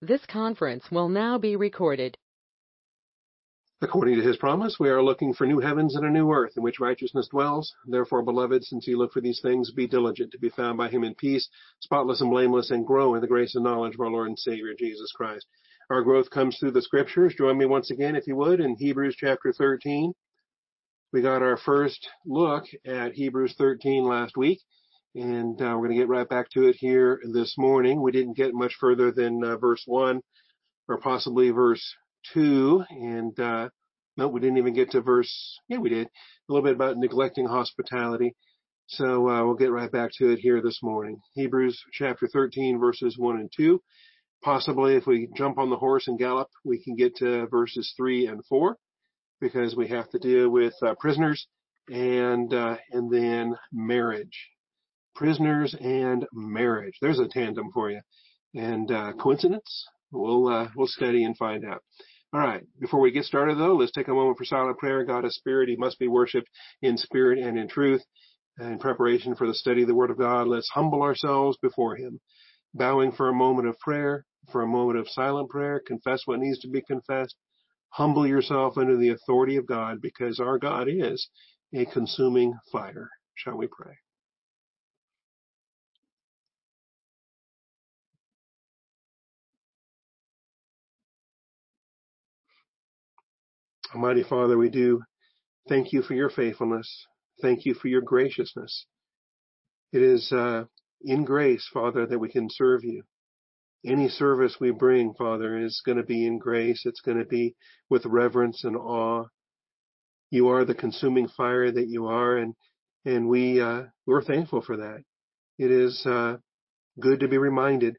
This conference will now be recorded. According to his promise, we are looking for new heavens and a new earth in which righteousness dwells. Therefore, beloved, since you look for these things, be diligent to be found by him in peace, spotless and blameless, and grow in the grace and knowledge of our Lord and Savior Jesus Christ. Our growth comes through the scriptures. Join me once again, if you would, in Hebrews chapter 13. We got our first look at Hebrews 13 last week, and uh, we're going to get right back to it here this morning. We didn't get much further than uh, verse 1 or possibly verse 2, and uh, no, we didn't even get to verse, yeah, we did, a little bit about neglecting hospitality. So uh, we'll get right back to it here this morning. Hebrews chapter 13, verses 1 and 2. Possibly, if we jump on the horse and gallop, we can get to verses 3 and 4 because we have to deal with uh, prisoners and uh, and then marriage prisoners and marriage. There's a tandem for you. And uh, coincidence? We'll uh, we'll study and find out. All right. Before we get started, though, let's take a moment for silent prayer. God is spirit; He must be worshipped in spirit and in truth. In preparation for the study of the Word of God, let's humble ourselves before Him, bowing for a moment of prayer, for a moment of silent prayer. Confess what needs to be confessed. Humble yourself under the authority of God, because our God is a consuming fire. Shall we pray? Almighty Father, we do thank you for your faithfulness. Thank you for your graciousness. It is uh, in grace, Father, that we can serve you. Any service we bring, Father, is going to be in grace. It's going to be with reverence and awe. You are the consuming fire that you are, and and we uh, we're thankful for that. It is uh, good to be reminded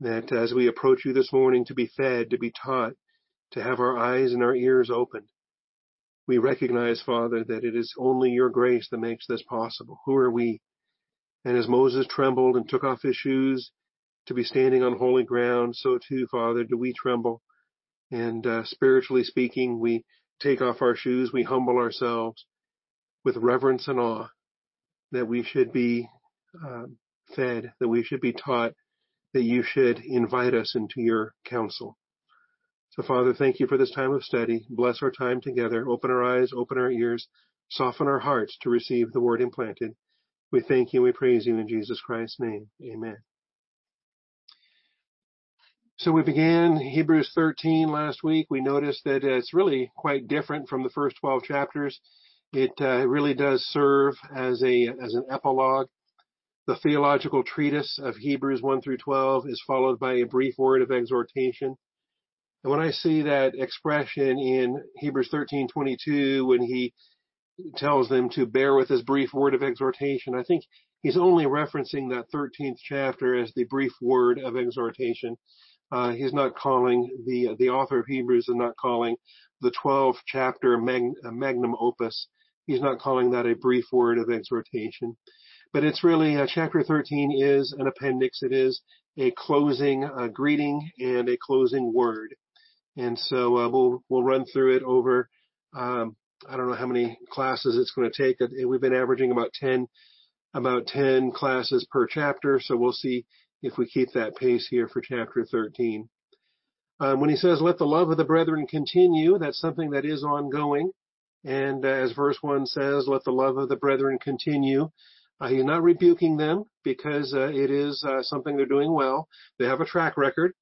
that as we approach you this morning, to be fed, to be taught, to have our eyes and our ears opened. We recognize, Father, that it is only your grace that makes this possible. Who are we? And as Moses trembled and took off his shoes to be standing on holy ground, so too, Father, do we tremble. And uh, spiritually speaking, we take off our shoes, we humble ourselves with reverence and awe that we should be um, fed, that we should be taught, that you should invite us into your counsel. So Father, thank you for this time of study. Bless our time together. Open our eyes, open our ears, soften our hearts to receive the word implanted. We thank you we praise you in Jesus Christ's name. Amen. So we began Hebrews 13 last week. We noticed that it's really quite different from the first 12 chapters. It uh, really does serve as a as an epilogue. The theological treatise of Hebrews 1 through 12 is followed by a brief word of exhortation. And when I see that expression in Hebrews 13:22 when he tells them to bear with his brief word of exhortation, I think he's only referencing that 13th chapter as the brief word of exhortation. Uh, he's not calling the the author of Hebrews is not calling the 12th chapter mag, magnum opus. He's not calling that a brief word of exhortation, but it's really uh, chapter 13 is an appendix. It is a closing uh, greeting and a closing word. And so uh, we'll we'll run through it over. Um, I don't know how many classes it's going to take. We've been averaging about 10 about 10 classes per chapter, so we'll see if we keep that pace here for chapter 13. Um, when he says, "Let the love of the brethren continue," that's something that is ongoing. And uh, as verse one says, "Let the love of the brethren continue." Uh, he's not rebuking them because uh, it is uh, something they're doing well. They have a track record.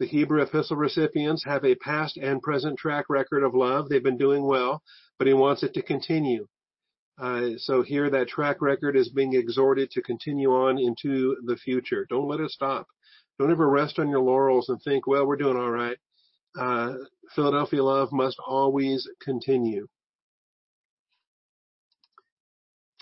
The Hebrew epistle recipients have a past and present track record of love. They've been doing well, but he wants it to continue. Uh, so here that track record is being exhorted to continue on into the future. Don't let it stop. Don't ever rest on your laurels and think, well, we're doing all right. Uh, Philadelphia love must always continue.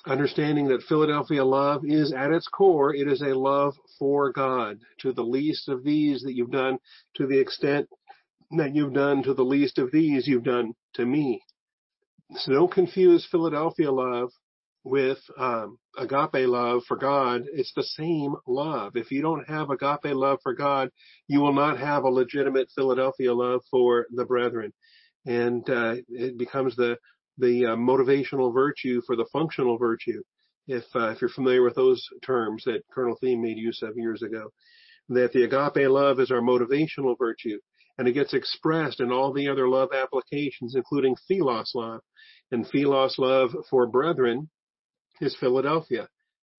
Understanding that Philadelphia love is at its core, it is a love for God. To the least of these that you've done, to the extent that you've done to the least of these, you've done to me. So don't confuse Philadelphia love with um, agape love for God. It's the same love. If you don't have agape love for God, you will not have a legitimate Philadelphia love for the brethren. And uh, it becomes the the uh, motivational virtue for the functional virtue. If uh, if you're familiar with those terms that Colonel Thieme made use of years ago, that the agape love is our motivational virtue and it gets expressed in all the other love applications, including philos love. And philos love for brethren is Philadelphia.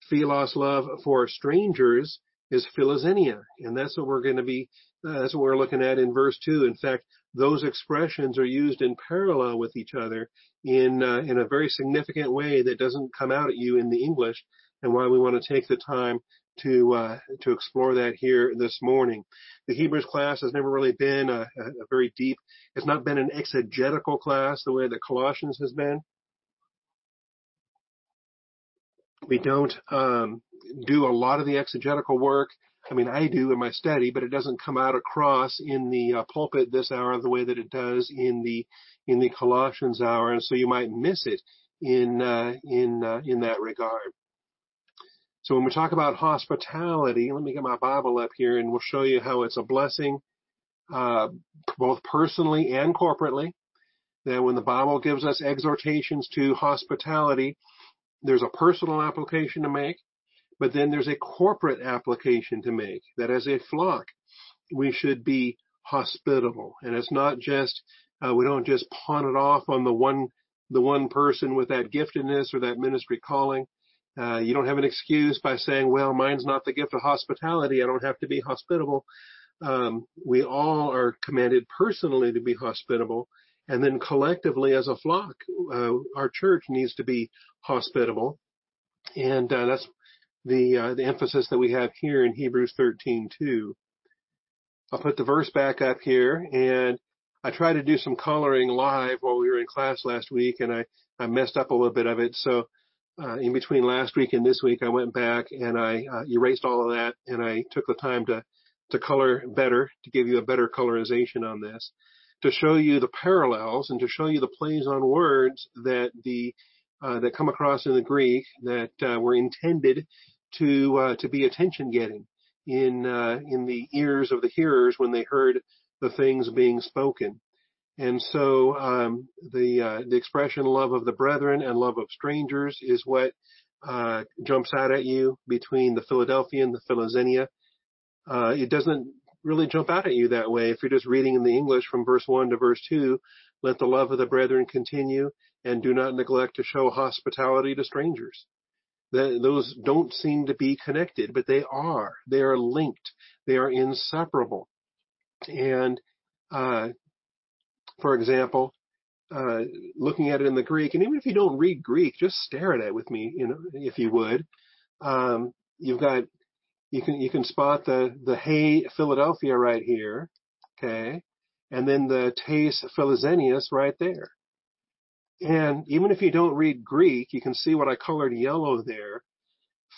Philos love for strangers is philoxenia. And that's what we're going to be, uh, that's what we're looking at in verse two. In fact, those expressions are used in parallel with each other in, uh, in a very significant way that doesn't come out at you in the English and why we want to take the time to uh, to explore that here this morning. The Hebrews class has never really been a, a, very deep. It's not been an exegetical class the way that Colossians has been. We don't um, do a lot of the exegetical work. I mean, I do in my study, but it doesn't come out across in the uh, pulpit this hour the way that it does in the in the Colossians hour, and so you might miss it in uh, in uh, in that regard. So when we talk about hospitality, let me get my Bible up here and we'll show you how it's a blessing, uh, both personally and corporately. That when the Bible gives us exhortations to hospitality, there's a personal application to make, but then there's a corporate application to make. That as a flock, we should be hospitable. And it's not just, uh, we don't just pawn it off on the one, the one person with that giftedness or that ministry calling uh, you don't have an excuse by saying, well, mine's not the gift of hospitality. I don't have to be hospitable. Um, we all are commanded personally to be hospitable. And then collectively as a flock, uh, our church needs to be hospitable. And uh, that's the, uh, the emphasis that we have here in Hebrews 13 too. I'll put the verse back up here and I tried to do some coloring live while we were in class last week and I, I messed up a little bit of it. So uh, in between last week and this week, I went back and I uh, erased all of that and I took the time to, to color better, to give you a better colorization on this, to show you the parallels and to show you the plays on words that the, uh, that come across in the Greek that uh, were intended to, uh, to be attention getting in, uh, in the ears of the hearers when they heard the things being spoken. And so um, the uh, the expression "love of the brethren" and "love of strangers" is what uh, jumps out at you between the Philadelphia and the Philoxenia. Uh, it doesn't really jump out at you that way if you're just reading in the English from verse one to verse two. Let the love of the brethren continue, and do not neglect to show hospitality to strangers. Those don't seem to be connected, but they are. They are linked. They are inseparable. And uh, for example, uh, looking at it in the Greek, and even if you don't read Greek, just stare at it with me, you know, if you would. Um, you've got, you can, you can spot the, the hey Philadelphia right here. Okay. And then the tes Philoxenias right there. And even if you don't read Greek, you can see what I colored yellow there.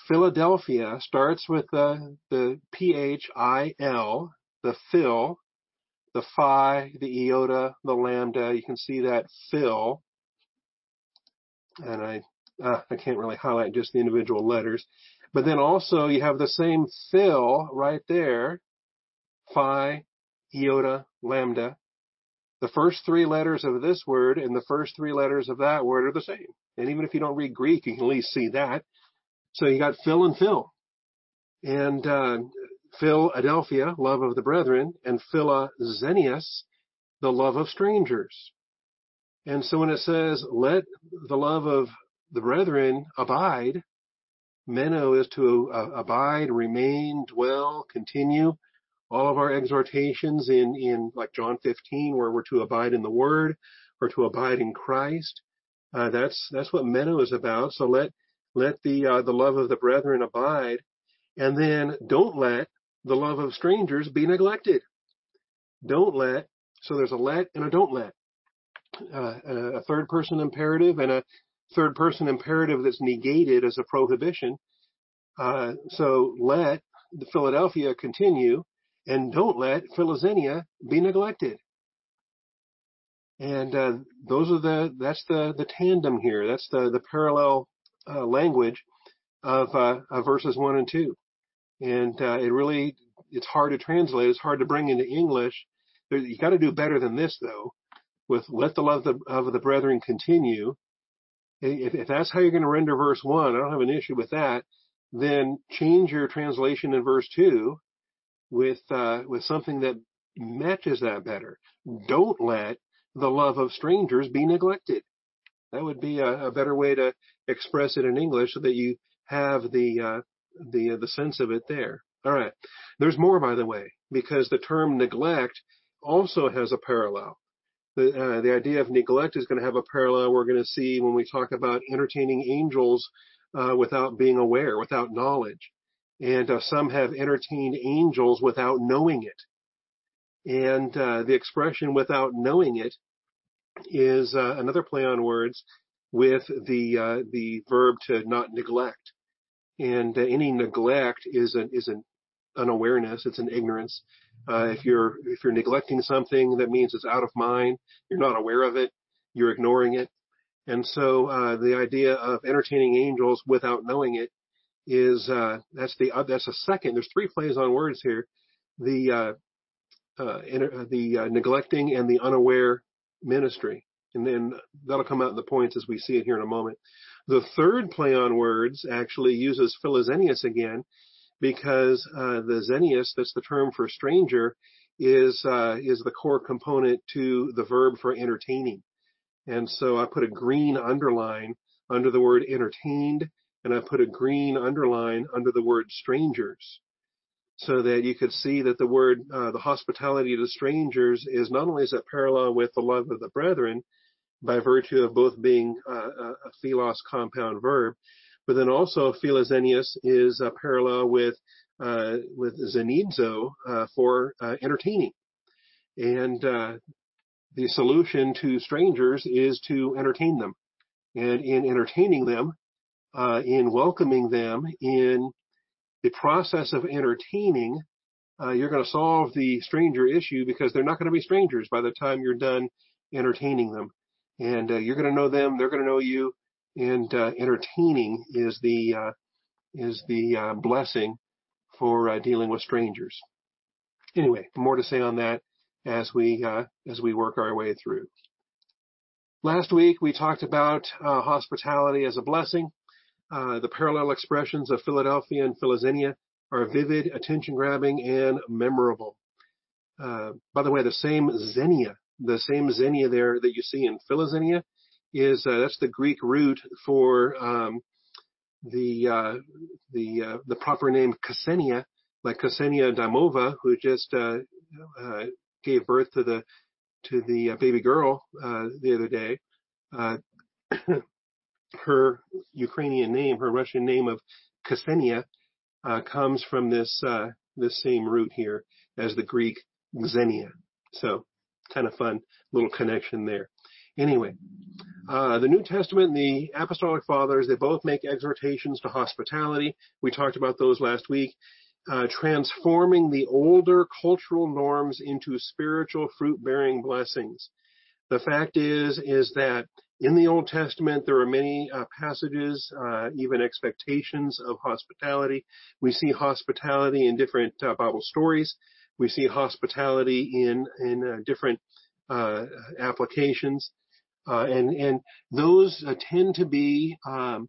Philadelphia starts with the, the P-H-I-L, the Phil, the phi, the iota, the lambda. You can see that fill. And I, uh, I can't really highlight just the individual letters. But then also you have the same fill right there. Phi, iota, lambda. The first three letters of this word and the first three letters of that word are the same. And even if you don't read Greek, you can at least see that. So you got Phil and Phil. And uh, Philadelphia, love of the brethren, and Philoxenias, the love of strangers. And so when it says, let the love of the brethren abide, meno is to uh, abide, remain, dwell, continue. All of our exhortations in, in like John 15, where we're to abide in the word or to abide in Christ. Uh, that's, that's what meno is about. So let, let the, uh, the love of the brethren abide. And then don't let the love of strangers be neglected. Don't let, so there's a let and a don't let. Uh, a third person imperative and a third person imperative that's negated as a prohibition. Uh, so let the Philadelphia continue and don't let Philoxenia be neglected. And uh, those are the that's the the tandem here. That's the the parallel uh, language of, uh, of verses one and two and uh, it really it's hard to translate. It's hard to bring into English. You got to do better than this, though. With let the love of the, of the brethren continue. If, if that's how you're going to render verse one, I don't have an issue with that. Then change your translation in verse two. With uh, with something that matches that better. Don't let the love of strangers be neglected. That would be a, a better way to express it in English so that you have the uh, the uh, the sense of it there. All right. There's more, by the way, because the term neglect also has a parallel. The uh, the idea of neglect is going to have a parallel we're going to see when we talk about entertaining angels uh, without being aware, without knowledge, and uh, some have entertained angels without knowing it. And uh, the expression without knowing it is uh, another play on words with the uh, the verb to not neglect. And uh, any neglect is an is an unawareness. It's an ignorance. Uh, if you're if you're neglecting something, that means it's out of mind. You're not aware of it. You're ignoring it. And so uh, the idea of entertaining angels without knowing it is uh, that's the that's a second. There's three plays on words here. The uh, the uh, neglecting and the unaware ministry. And then that'll come out in the points as we see it here in a moment. The third play on words actually uses philoxenias again because uh, the xenius, that's the term for stranger, is uh, is the core component to the verb for entertaining. And so I put a green underline under the word entertained, and I put a green underline under the word strangers so that you could see that the word, uh, the hospitality to strangers is not only is that parallel with the love of the brethren by virtue of both being uh, a philos compound verb, but then also philoxenias is a parallel with uh, with xenizo uh, for uh, entertaining, and uh, the solution to strangers is to entertain them, and in entertaining them, in welcoming them, in the process of entertaining, uh, you're going to solve the stranger issue because they're not going to be strangers by the time you're done entertaining them. And uh, you're going to know them, they're going to know you, and uh, entertaining is the uh, is the uh, blessing for uh, dealing with strangers. Anyway, more to say on that as we as we work our way through. Last week we talked about hospitality as a blessing. Uh, the parallel expressions of Philadelphia and Philoxenia are vivid, attention-grabbing, and memorable. Uh, by the way, the same xenia, the same xenia there that you see in Philoxenia, is uh, that's the Greek root for um, the uh, the uh, the proper name Ksenia, like Ksenia Damova, who just uh, gave birth to the to the baby girl the other day. her Ukrainian name, her Russian name of Ksenia, uh, comes from this uh, this same root here as the Greek Xenia. So kind of fun little connection there. Anyway, uh, the New Testament and the Apostolic Fathers, they both make exhortations to hospitality. We talked about those last week. Uh, transforming the older cultural norms into spiritual fruit-bearing blessings. The fact is, is that in the Old Testament, there are many uh, passages, uh, even expectations of hospitality. We see hospitality in different uh, Bible stories. We see hospitality in in uh, different uh, applications, uh, and and those tend to be um,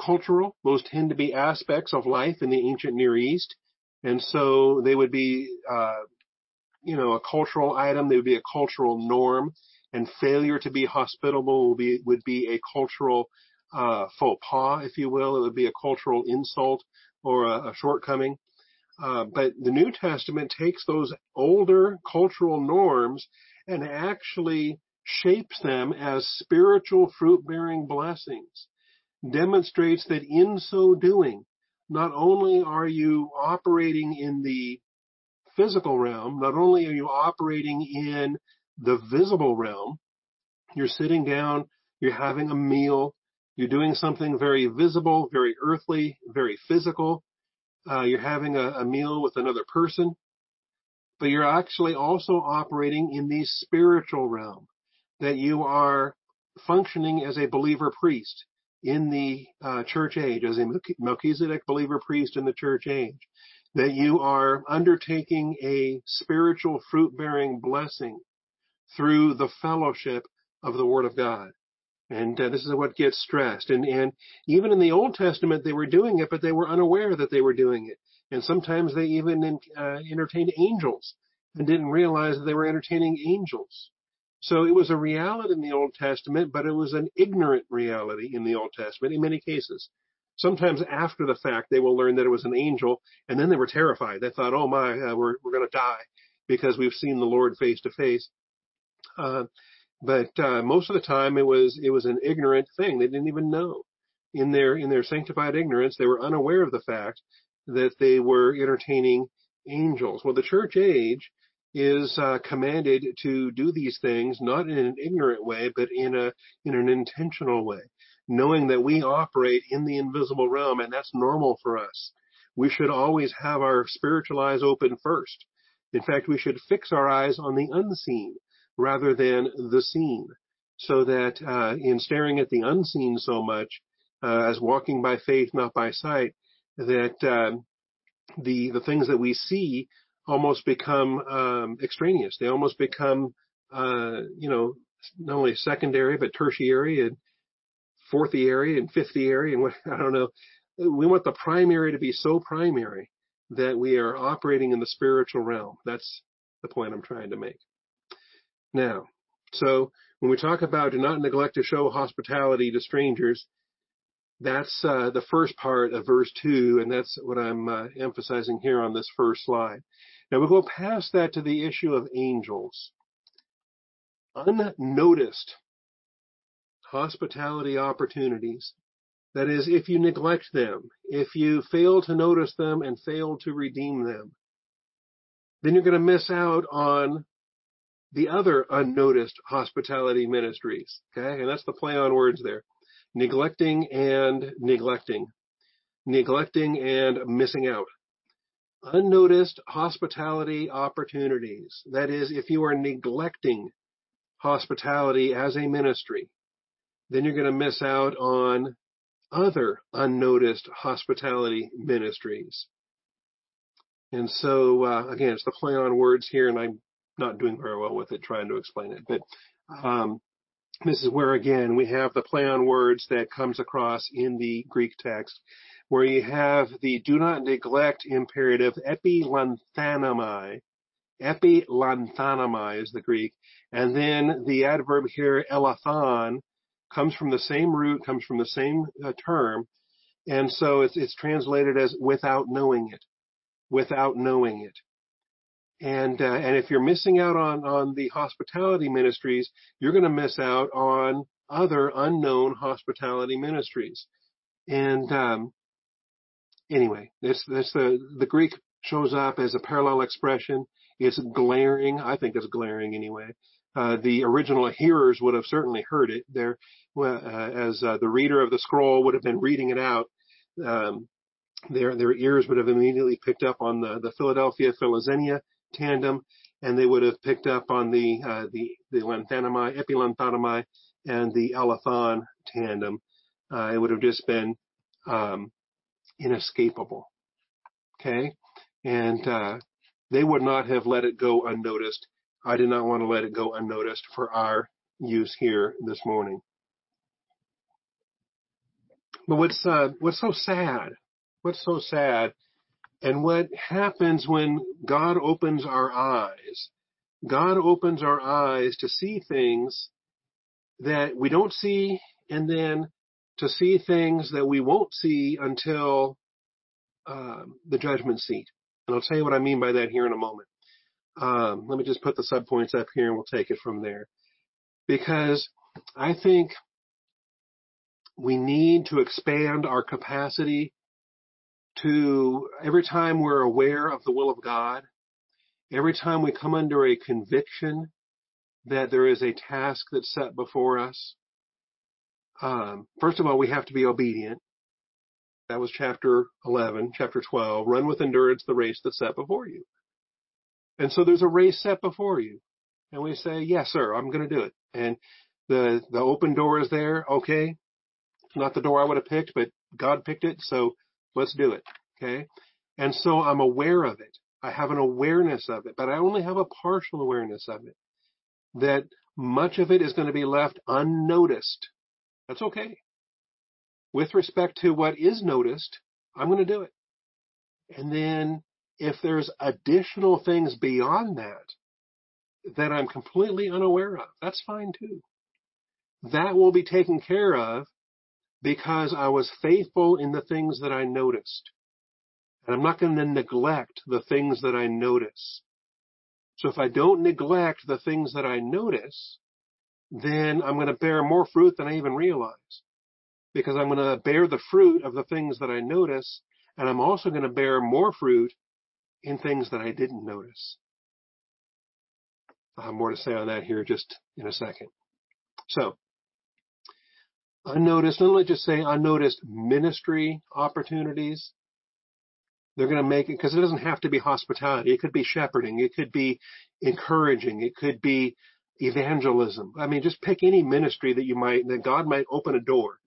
cultural. Those tend to be aspects of life in the ancient Near East, and so they would be, you know, a cultural item. They would be a cultural norm and failure to be hospitable will be, would be a cultural uh, faux pas, if you will. It would be a cultural insult or a, a shortcoming. Uh, but the New Testament takes those older cultural norms and actually shapes them as spiritual fruit-bearing blessings. Demonstrates that in so doing, not only are you operating in the physical realm, not only are you operating in the visible realm. You're sitting down, you're having a meal, you're doing something very visible, very earthly, very physical. Uh, you're having a, a meal with another person, but you're actually also operating in the spiritual realm, that you are functioning as a believer priest in the uh, church age, as a Melchizedek believer priest in the church age, that you are undertaking a spiritual fruit bearing blessing through the fellowship of the Word of God. And uh, this is what gets stressed. And, and even in the Old Testament, they were doing it, but they were unaware that they were doing it. And sometimes they even uh, entertained angels and didn't realize that they were entertaining angels. So it was a reality in the Old Testament, but it was an ignorant reality in the Old Testament in many cases. Sometimes after the fact, they will learn that it was an angel, and then they were terrified. They thought, "Oh my, uh, we're we're going to die because we've seen the Lord face to face." Uh, but uh, most of the time, it was it was an ignorant thing. They didn't even know. In their in their sanctified ignorance, they were unaware of the fact that they were entertaining angels. Well, the church age is uh, commanded to do these things not in an ignorant way, but in a in an intentional way, knowing that we operate in the invisible realm, and that's normal for us. We should always have our spiritual eyes open first. In fact, we should fix our eyes on the unseen rather than the seen, so that uh, in staring at the unseen so much uh, as walking by faith, not by sight, that uh, the the things that we see almost become um, extraneous. They almost become, uh, you know, not only secondary but tertiary and fourthiary and fiftiary and what I don't know. We want the primary to be so primary that we are operating in the spiritual realm. That's the point I'm trying to make. Now, so when we talk about do not neglect to show hospitality to strangers, that's uh, the first part of verse 2, and that's what I'm uh, emphasizing here on this first slide. Now we'll go past that to the issue of angels. Unnoticed hospitality opportunities. That is, if you neglect them, if you fail to notice them and fail to redeem them, then you're going to miss out on the other unnoticed hospitality ministries. Okay. And that's the play on words there. Neglecting and neglecting. Neglecting and missing out unnoticed hospitality opportunities. That is, if you are neglecting hospitality as a ministry, then you're going to miss out on other unnoticed hospitality ministries. And so, uh, again, it's the play on words here, and I'm not doing very well with it trying to explain it. But um, this is where, again, we have the play on words that comes across in the Greek text where you have the do not neglect imperative epilanthanomai. Epilanthanomai is the Greek. And then the adverb here, elathon, comes from the same root, comes from the same uh, term. And so it's, it's translated as without knowing it. Without knowing it. And, uh, and if you're missing out on, on the hospitality ministries, you're going to miss out on other unknown hospitality ministries. And, um, anyway, this this the the Greek shows up as a parallel expression. It's glaring. I think it's glaring anyway. Uh, the original hearers would have certainly heard it there, uh, as uh, the reader of the scroll would have been reading it out. Um, their their ears would have immediately picked up on the the Philadelphia Philoxenia tandem, and they would have picked up on the uh, the the lanthanomai, epilanthanomai, and the elathon tandem. Uh, it would have just been um, inescapable. Okay? And uh, they would not have let it go unnoticed. I did not want to let it go unnoticed for our use here this morning. But what's uh, what's so sad? What's so sad? And what happens when God opens our eyes? God opens our eyes to see things that we don't see, and then to see things that we won't see until um, the judgment seat. And I'll tell you what I mean by that here in a moment. Um, let me just put the subpoints up here and we'll take it from there. Because I think we need to expand our capacity to every time we're aware of the will of God, every time we come under a conviction that there is a task that's set before us, um, first of all, we have to be obedient. That was chapter 11, chapter 12. Run with endurance the race that's set before you. And so there's a race set before you. And we say, yes, sir, I'm going to do it. And the, the open door is there. Okay. Not the door I would have picked, but God picked it. So let's do it. Okay. And so I'm aware of it. I have an awareness of it, but I only have a partial awareness of it. That much of it is going to be left unnoticed that's okay. With respect to what is noticed, I'm going to do it. And then if there's additional things beyond that that I'm completely unaware of, that's fine too. That will be taken care of because I was faithful in the things that I noticed. And I'm not going to neglect the things that I notice. So if I don't neglect the things that I notice, then I'm going to bear more fruit than I even realize. Because I'm going to bear the fruit of the things that I notice, and I'm also going to bear more fruit in things that I didn't notice. I'll have more to say on that here just in a second. So, unnoticed, let me just say unnoticed ministry opportunities. They're going to make it because it doesn't have to be hospitality. It could be shepherding. It could be encouraging. It could be evangelism. I mean, just pick any ministry that you might, that God might open a door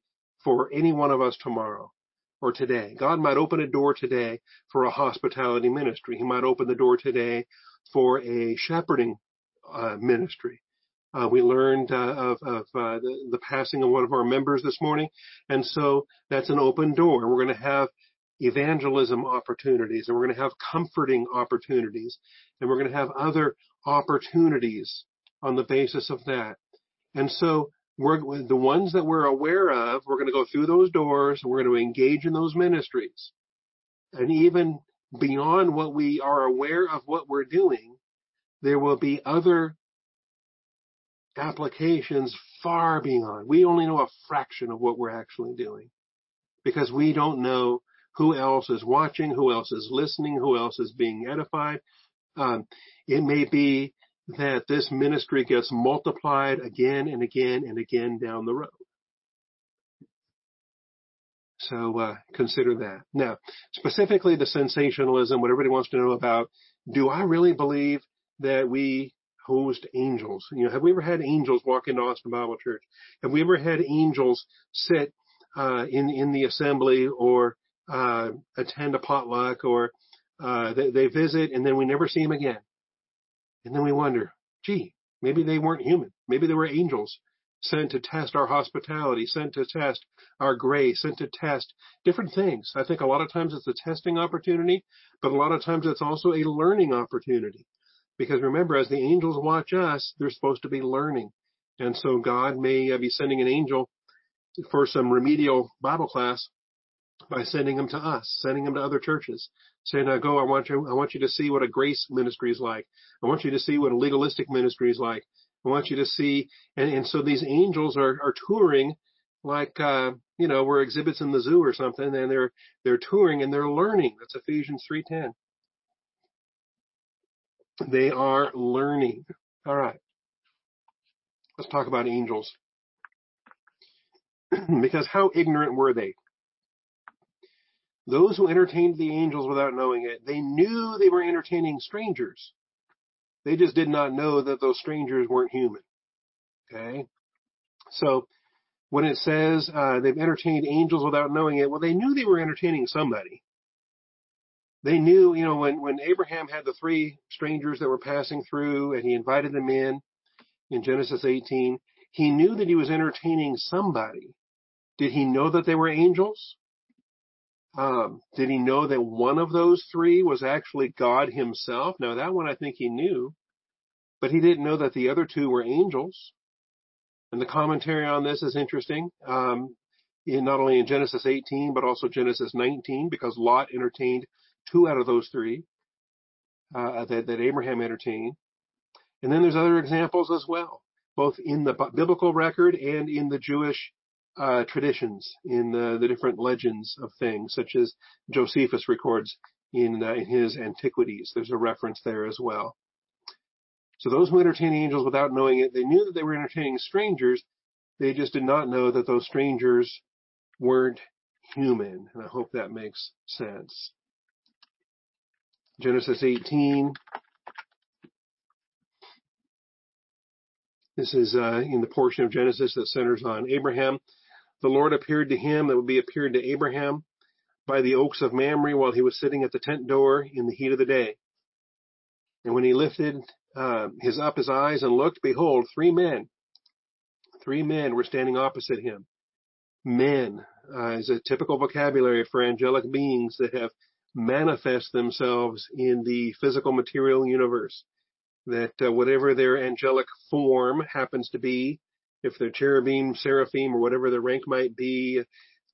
for any one of us tomorrow or today. God might open a door today for a hospitality ministry. He might open the door today for a shepherding uh, ministry. Uh, we learned uh, of, of uh, the, the, passing of one of our members this morning, and so that's an open door. We're going to have evangelism opportunities, and we're going to have comforting opportunities, and we're going to have other opportunities on the basis of that. And so we're the ones that we're aware of, we're going to go through those doors, we're going to engage in those ministries. And even beyond what we are aware of what we're doing, there will be other applications far beyond. We only know a fraction of what we're actually doing because we don't know who else is watching, who else is listening, who else is being edified. Um, it may be that this ministry gets multiplied again and again and again down the road. So uh, consider that. Now, specifically the sensationalism, what everybody wants to know about, do I really believe that we host angels? You know, have we ever had angels walk into Austin Bible Church? Have we ever had angels sit uh, in in the assembly or uh, attend a potluck or uh, they, they visit and then we never see them again. And then we wonder, gee, maybe they weren't human. Maybe they were angels sent to test our hospitality, sent to test our grace, sent to test different things. I think a lot of times it's a testing opportunity, but a lot of times it's also a learning opportunity. Because remember, as the angels watch us, they're supposed to be learning. And so God may be sending an angel for some remedial Bible class by sending them to us, sending them to other churches, saying, "Now go. I want you. I want you to see what a grace ministry is like. I want you to see what a legalistic ministry is like. I want you to see." And, and so these angels are are touring, like uh, you know, we're exhibits in the zoo or something, and they're they're touring and they're learning. That's Ephesians three ten. They are learning. All right. Let's talk about angels. because how ignorant were they? Those who entertained the angels without knowing it, they knew they were entertaining strangers. They just did not know that those strangers weren't human. Okay? So, when it says uh, they've entertained angels without knowing it, well, they knew they were entertaining somebody. They knew, you know, when, when Abraham had the three strangers that were passing through and he invited them in, in Genesis 18, he knew that he was entertaining somebody. Did he know that they were angels? Um, did he know that one of those three was actually God himself? Now that one I think he knew, but he didn't know that the other two were angels. And the commentary on this is interesting. Um, in not only in Genesis 18, but also Genesis 19, because Lot entertained two out of those three uh, that, that Abraham entertained. And then there's other examples as well, both in the biblical record and in the Jewish uh, traditions in the, the, different legends of things, such as Josephus records in, uh, in his Antiquities. There's a reference there as well. So those who entertain angels without knowing it, they knew that they were entertaining strangers. They just did not know that those strangers weren't human. And I hope that makes sense. Genesis 18. This is uh, in the portion of Genesis that centers on Abraham. The Lord appeared to him, that would be appeared to Abraham, by the oaks of Mamre while he was sitting at the tent door in the heat of the day. And when he lifted uh, his up his eyes and looked, behold, three men, three men were standing opposite him. Men uh, is a typical vocabulary for angelic beings that have manifest themselves in the physical material universe. That uh, whatever their angelic form happens to be, if they're cherubim, seraphim, or whatever their rank might be,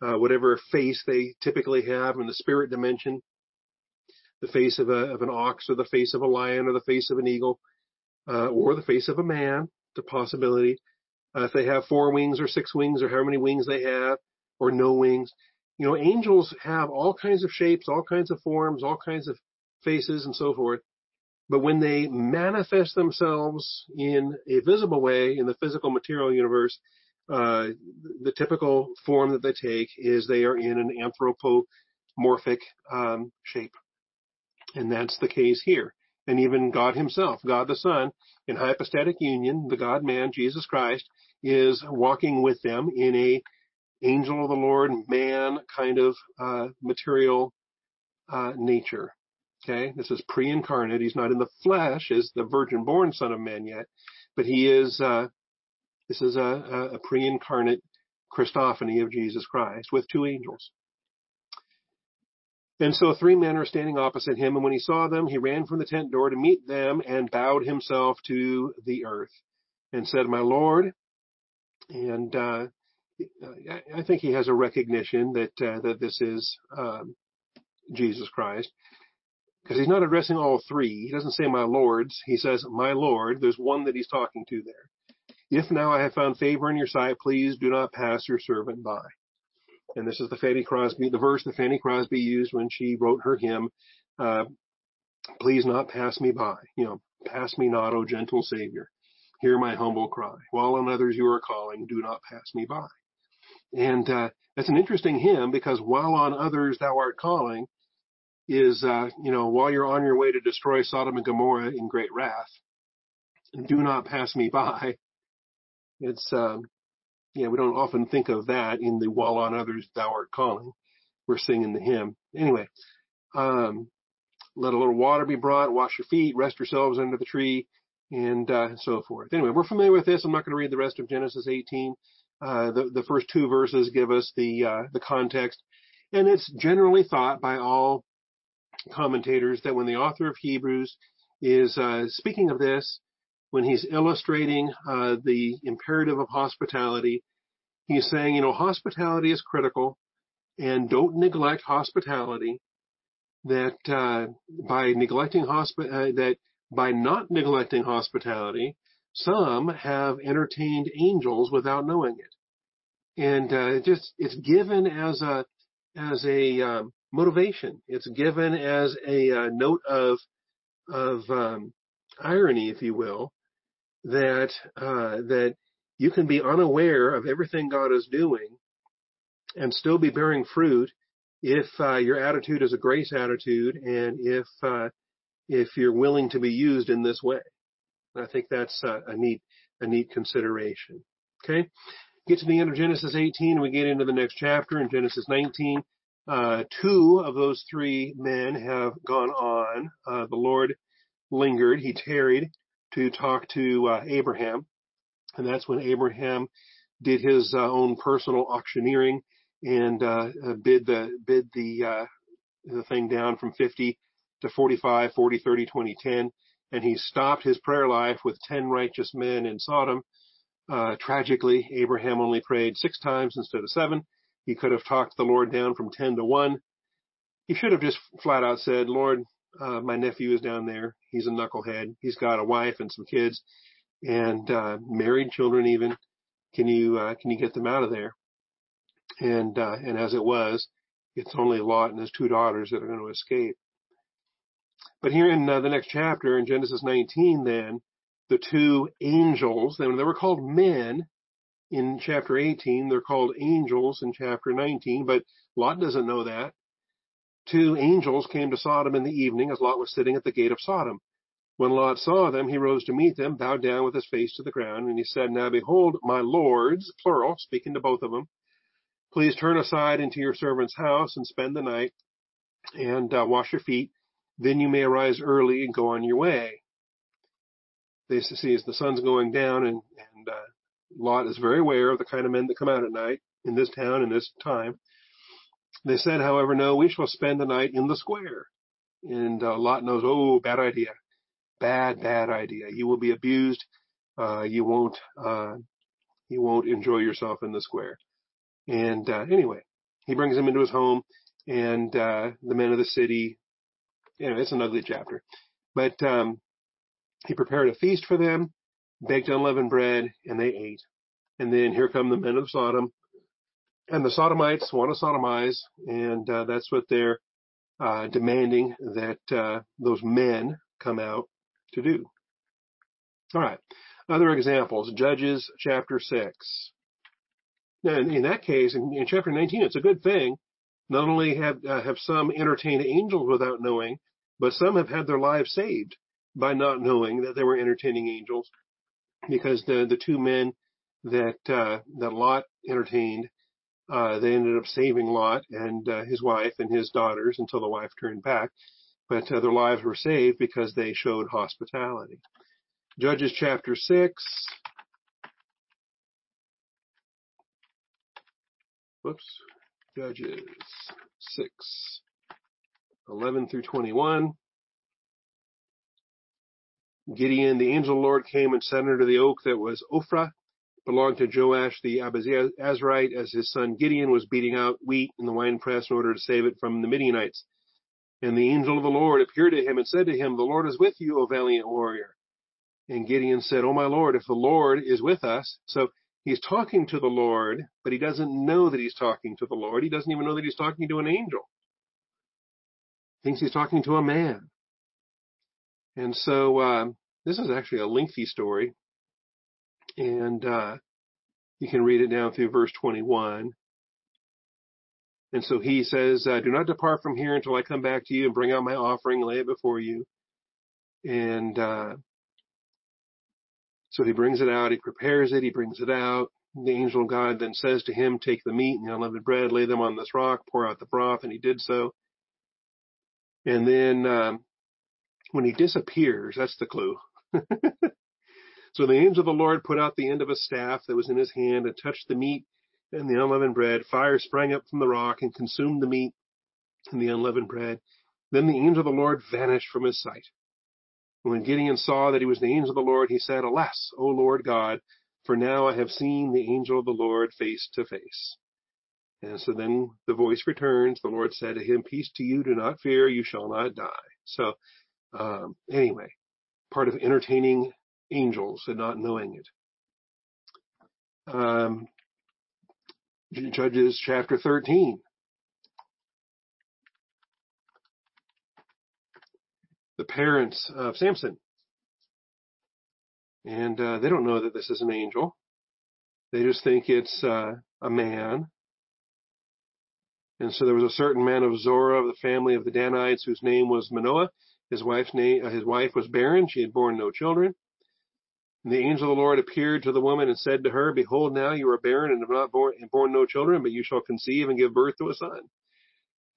uh, whatever face they typically have in the spirit dimension, the face of, a, of an ox or the face of a lion or the face of an eagle, uh, or the face of a man, the possibility. Uh, if they have four wings or six wings or how many wings they have, or no wings. You know, angels have all kinds of shapes, all kinds of forms, all kinds of faces and so forth. But when they manifest themselves in a visible way in the physical material universe, uh, the typical form that they take is they are in an anthropomorphic um, shape. And that's the case here. And even God himself, God the Son, in hypostatic union, the God man, Jesus Christ, is walking with them in a angel of the Lord, man kind of uh, material uh, nature. Okay, this is pre-incarnate. He's not in the flesh as the virgin-born Son of Man yet, but he is. Uh, this is a, a pre-incarnate Christophany of Jesus Christ with two angels. And so three men are standing opposite him, and when he saw them, he ran from the tent door to meet them and bowed himself to the earth and said, My Lord. And uh, I think he has a recognition that uh, that this is um, Jesus Christ because he's not addressing all three. He doesn't say my lords. He says my Lord. There's one that he's talking to there. If now I have found favor in your sight, please do not pass your servant by. And this is the Fanny Crosby, the verse that Fanny Crosby used when she wrote her hymn. Uh, please not pass me by. You know, pass me not, O gentle Savior. Hear my humble cry. While on others you are calling, do not pass me by. And uh, that's an interesting hymn because while on others thou art calling is, uh, you know, while you're on your way to destroy Sodom and Gomorrah in great wrath, do not pass me by. It's, um, yeah, we don't often think of that in the while on others thou art calling. We're singing the hymn. Anyway, um, let a little water be brought, wash your feet, rest yourselves under the tree, and uh, so forth. Anyway, we're familiar with this. I'm not going to read the rest of Genesis 18. Uh, the, the first two verses give us the uh, the context, and it's generally thought by all commentators that when the author of Hebrews is uh, speaking of this, when he's illustrating uh, the imperative of hospitality, he's saying, you know, hospitality is critical, and don't neglect hospitality. That uh, by neglecting hospi- that by not neglecting hospitality, some have entertained angels without knowing it, and uh, it just it's given as a as a um, motivation. It's given as a, uh, note of of um, irony, if you will, that uh, that you can be unaware of everything God is doing and still be bearing fruit if uh, your attitude is a grace attitude and if uh, if you're willing to be used in this way. I think that's a, a neat, a neat consideration. Okay. Get to the end of Genesis 18 and we get into the next chapter in Genesis 19. Uh, two of those three men have gone on. Uh, the Lord lingered. He tarried to talk to uh, Abraham. And that's when Abraham did his uh, own personal auctioneering and uh, uh, bid the bid the the thing down from 50 to 45, 40, 30, 20, 10 and he stopped his prayer life with 10 righteous men in Sodom. Uh, tragically, Abraham only prayed six times instead of seven. He could have talked the Lord down from 10 to 1. He should have just flat out said, Lord, uh, my nephew is down there. He's a knucklehead. He's got a wife and some kids and, uh, married children even. Can you, uh, can you get them out of there? And, uh, and as it was, it's only Lot and his two daughters that are going to escape. But here in uh, the next chapter, in Genesis 19, then, the two angels, they, they were called men in chapter 18, they're called angels in chapter 19, but Lot doesn't know that. Two angels came to Sodom in the evening as Lot was sitting at the gate of Sodom. When Lot saw them, he rose to meet them, bowed down with his face to the ground, and he said, Now behold, my lords, plural, speaking to both of them, please turn aside into your servant's house and spend the night and uh, wash your feet then you may arise early and go on your way. They see as the sun's going down and, and uh, Lot is very aware of the kind of men that come out at night in this town in this time. They said, however, no, we shall spend the night in the square. And uh, Lot knows, oh, bad idea. Bad, bad idea. You will be abused. Uh, you won't, uh, you won't enjoy yourself in the square. And, uh, anyway, he brings them into his home and, uh, the men of the city, know, it's an ugly chapter, but, um, he prepared a feast for them, baked unleavened bread, and they ate. And then here come the men of Sodom, and the Sodomites want to sodomize, and uh, that's what they're uh, demanding that uh, those men come out to do. All right. Other examples, Judges chapter 6. Now, in, in that case, in, in, chapter 19, it's a good thing. Not only have, uh, have some entertained angels without knowing, but some have had their lives saved by not knowing that they were entertaining angels because the, the two men that, uh, that Lot entertained uh, they ended up saving Lot and uh, his wife and his daughters until the wife turned back. But uh, their lives were saved because they showed hospitality. Judges chapter 6. Whoops. Judges 6. 11 through 21. Gideon, the angel of the Lord came and sat under the oak that was Ophrah belonged to Joash the Abiezrite as his son Gideon was beating out wheat in the winepress in order to save it from the Midianites. And the angel of the Lord appeared to him and said to him, The Lord is with you, O valiant warrior. And Gideon said, Oh my Lord, if the Lord is with us. So he's talking to the Lord, but he doesn't know that he's talking to the Lord. He doesn't even know that he's talking to an angel. He thinks he's talking to a man. And so, uh, this is actually a lengthy story and uh, you can read it down through verse 21. And so he says, uh, "Do not depart from here until I come back to you and bring out my offering, lay it before you." And uh, so he brings it out. He prepares it. He brings it out. The angel of God then says to him, "Take the meat and the unleavened bread, lay them on this rock, pour out the broth," and he did so. And then um, when he disappears, that's the clue. So the angel of the Lord put out the end of a staff that was in his hand and touched the meat and the unleavened bread. Fire sprang up from the rock and consumed the meat and the unleavened bread. Then the angel of the Lord vanished from his sight. When Gideon saw that he was the angel of the Lord, he said, Alas, O Lord God, for now I have seen the angel of the Lord face to face. And so then the voice returns. The Lord said to him, Peace to you, do not fear, you shall not die. So, um, anyway, part of entertaining angels and not knowing it. Um, Judges chapter 13. The parents of Samson. And uh, they don't know that this is an angel. They just think it's uh, a man. And so there was a certain man of Zorah of the family of the Danites whose name was Manoah. His wife's name, uh, his wife was barren. She had borne no children. And the angel of the Lord appeared to the woman and said to her, Behold, now you are barren and have not born, and born no children, but you shall conceive and give birth to a son.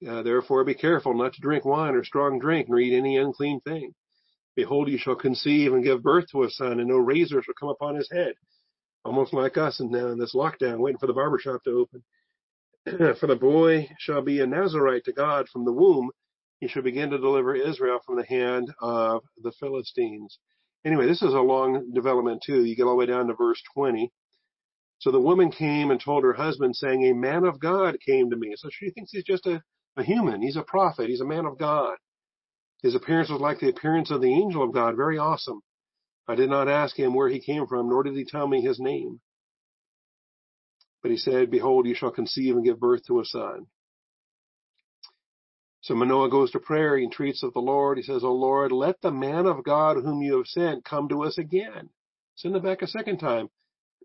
Uh, therefore be careful not to drink wine or strong drink, nor eat any unclean thing. Behold, you shall conceive and give birth to a son, and no razor shall come upon his head. Almost like us and now in this lockdown, waiting for the barber shop to open. for the boy shall be a Nazarite to God from the womb. He shall begin to deliver Israel from the hand of the Philistines. Anyway, this is a long development too. You get all the way down to verse 20. So the woman came and told her husband, saying, A man of God came to me. So she thinks he's just a, a human. He's a prophet. He's a man of God. His appearance was like the appearance of the angel of God, very awesome. I did not ask him where he came from, nor did he tell me his name. But he said, Behold, you shall conceive and give birth to a son. So Manoah goes to prayer. He entreats of the Lord. He says, O Lord, let the man of God whom you have sent come to us again. Send him back a second time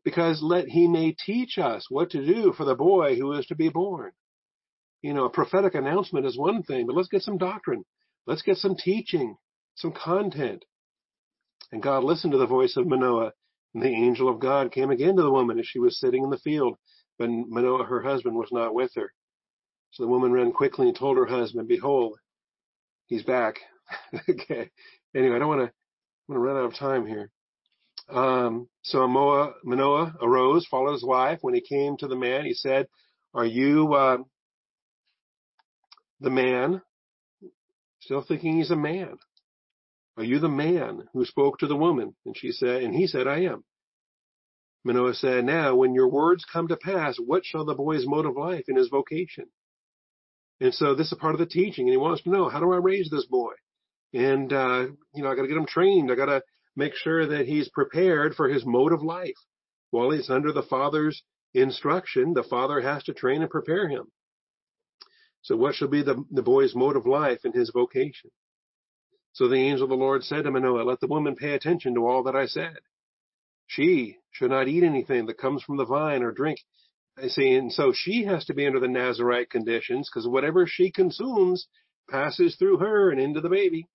because let he may teach us what to do for the boy who is to be born. You know, a prophetic announcement is one thing, but let's get some doctrine. Let's get some teaching, some content. And God listened to the voice of Manoah, and the angel of God came again to the woman as she was sitting in the field, but Manoah, her husband, was not with her. So the woman ran quickly and told her husband, behold, he's back. okay. Anyway, I don't want to, going to run out of time here. Um, so Manoah, Manoah arose, followed his wife. When he came to the man, he said, are you, uh, the man, still thinking he's a man. Are you the man who spoke to the woman? And she said, and he said, I am. Manoah said, Now, when your words come to pass, what shall the boy's mode of life and his vocation? And so this is part of the teaching, and he wants to know, how do I raise this boy? And, uh, you know, I gotta get him trained. I gotta make sure that he's prepared for his mode of life. While he's under the father's instruction, the father has to train and prepare him. So what shall be the, the boy's mode of life and his vocation? So the angel of the Lord said to Manoah, let the woman pay attention to all that I said. She should not eat anything that comes from the vine or drink. I see, and so she has to be under the Nazarite conditions because whatever she consumes passes through her and into the baby.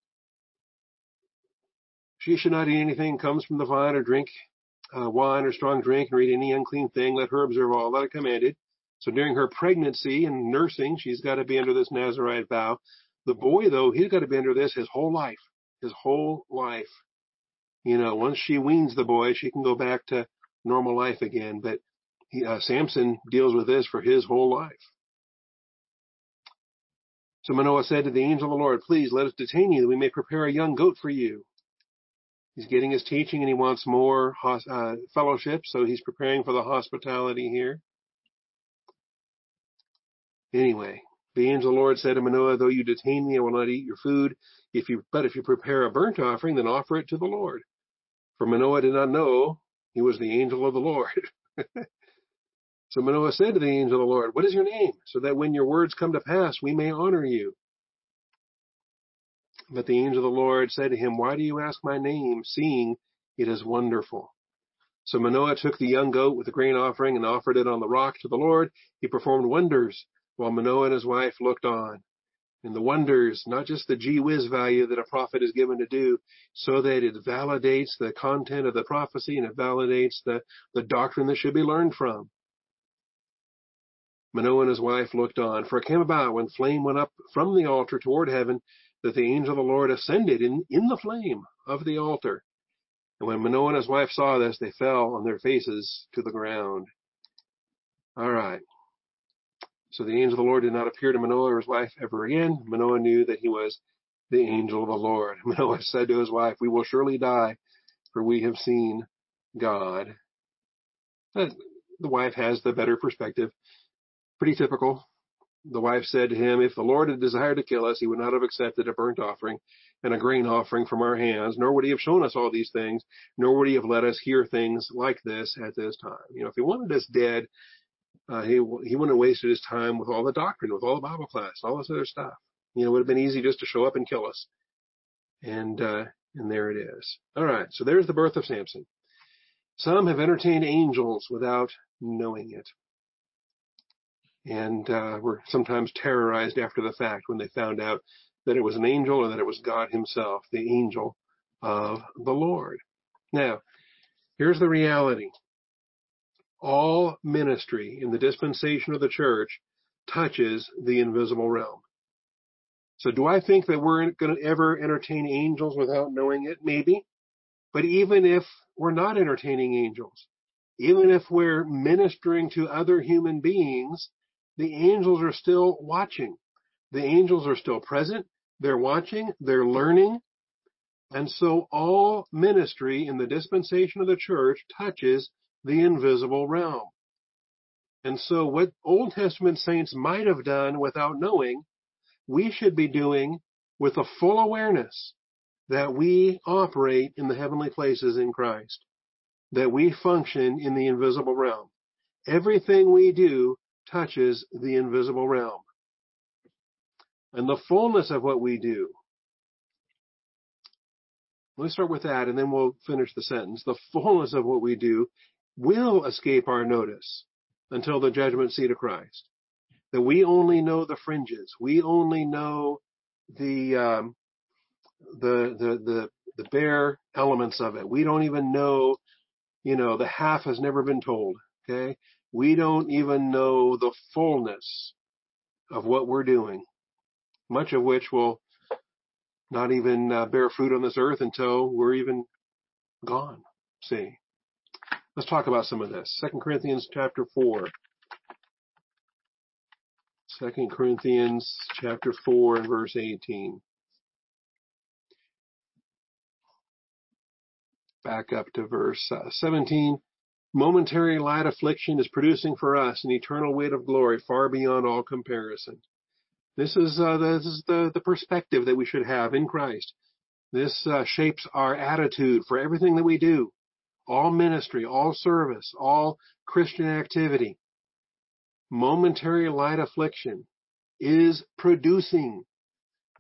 She should not eat anything that comes from the vine or drink uh, wine or strong drink or eat any unclean thing. Let her observe all that I commanded. So during her pregnancy and nursing, she's got to be under this Nazarite vow. The boy, though, he's got to be under this his whole life, his whole life. You know, once she weans the boy, she can go back to normal life again. But he, uh, Samson deals with this for his whole life. So Manoah said to the angel of the Lord, please let us detain you that we may prepare a young goat for you. He's getting his teaching and he wants more uh, fellowship, so he's preparing for the hospitality here. Anyway, the angel of the Lord said to Manoah, though you detain me, I will not eat your food. If you, but if you prepare a burnt offering, then offer it to the Lord. For Manoah did not know he was the angel of the Lord. so Manoah said to the angel of the Lord, what is your name? So that when your words come to pass, we may honor you. But the angel of the Lord said to him, why do you ask my name, seeing it is wonderful? So Manoah took the young goat with the grain offering and offered it on the rock to the Lord. He performed wonders while Manoah and his wife looked on. And the wonders, not just the gee whiz value that a prophet is given to do, so that it validates the content of the prophecy and it validates the, the doctrine that should be learned from. Manoah and his wife looked on, for it came about when flame went up from the altar toward heaven that the angel of the Lord ascended in, in the flame of the altar. And when Manoah and his wife saw this, they fell on their faces to the ground. All right. So the angel of the Lord did not appear to Manoah or his wife ever again. Manoah knew that he was the angel of the Lord. Manoah said to his wife, we will surely die, for we have seen God. Uh, the wife has the better perspective. Pretty typical. The wife said to him, if the Lord had desired to kill us, he would not have accepted a burnt offering and a grain offering from our hands, nor would he have shown us all these things, nor would he have let us hear things like this at this time. You know, if he wanted us dead, uh, he he wouldn't have wasted his time with all the doctrine, with all the Bible class, all this other stuff. You know, it would have been easy just to show up and kill us. And uh, and there it is. All right, so there's the birth of Samson. Some have entertained angels without knowing it, and uh, were sometimes terrorized after the fact when they found out that it was an angel or that it was God Himself, the angel of the Lord. Now, here's the reality all ministry in the dispensation of the church touches the invisible realm. So do I think that we're going to ever entertain angels without knowing it? Maybe. But even if we're not entertaining angels, even if we're ministering to other human beings, the angels are still watching. The angels are still present. They're watching. They're learning. And so all ministry in the dispensation of the church touches the invisible realm. And so what Old Testament saints might have done without knowing, we should be doing with a full awareness that we operate in the heavenly places in Christ, that we function in the invisible realm. Everything we do touches the invisible realm. And the fullness of what we do. Let me start with that and then we'll finish the sentence. The fullness of what we do will escape our notice until the judgment seat of Christ. That we only know the fringes. We only know the, um, the, the, the, the bare elements of it. We don't even know, you know, the half has never been told. Okay. We don't even know the fullness of what we're doing, much of which will not even uh, bear fruit on this earth until we're even gone. See, Let's talk about some of this. Second Corinthians chapter 4. 2 Corinthians chapter 4 and verse 18. Back up to verse uh, 17. Momentary light affliction is producing for us an eternal weight of glory far beyond all comparison. This is, uh, the, this is the, the perspective that we should have in Christ. This uh, shapes our attitude for everything that we do. All ministry, all service, all Christian activity. Momentary light affliction is producing.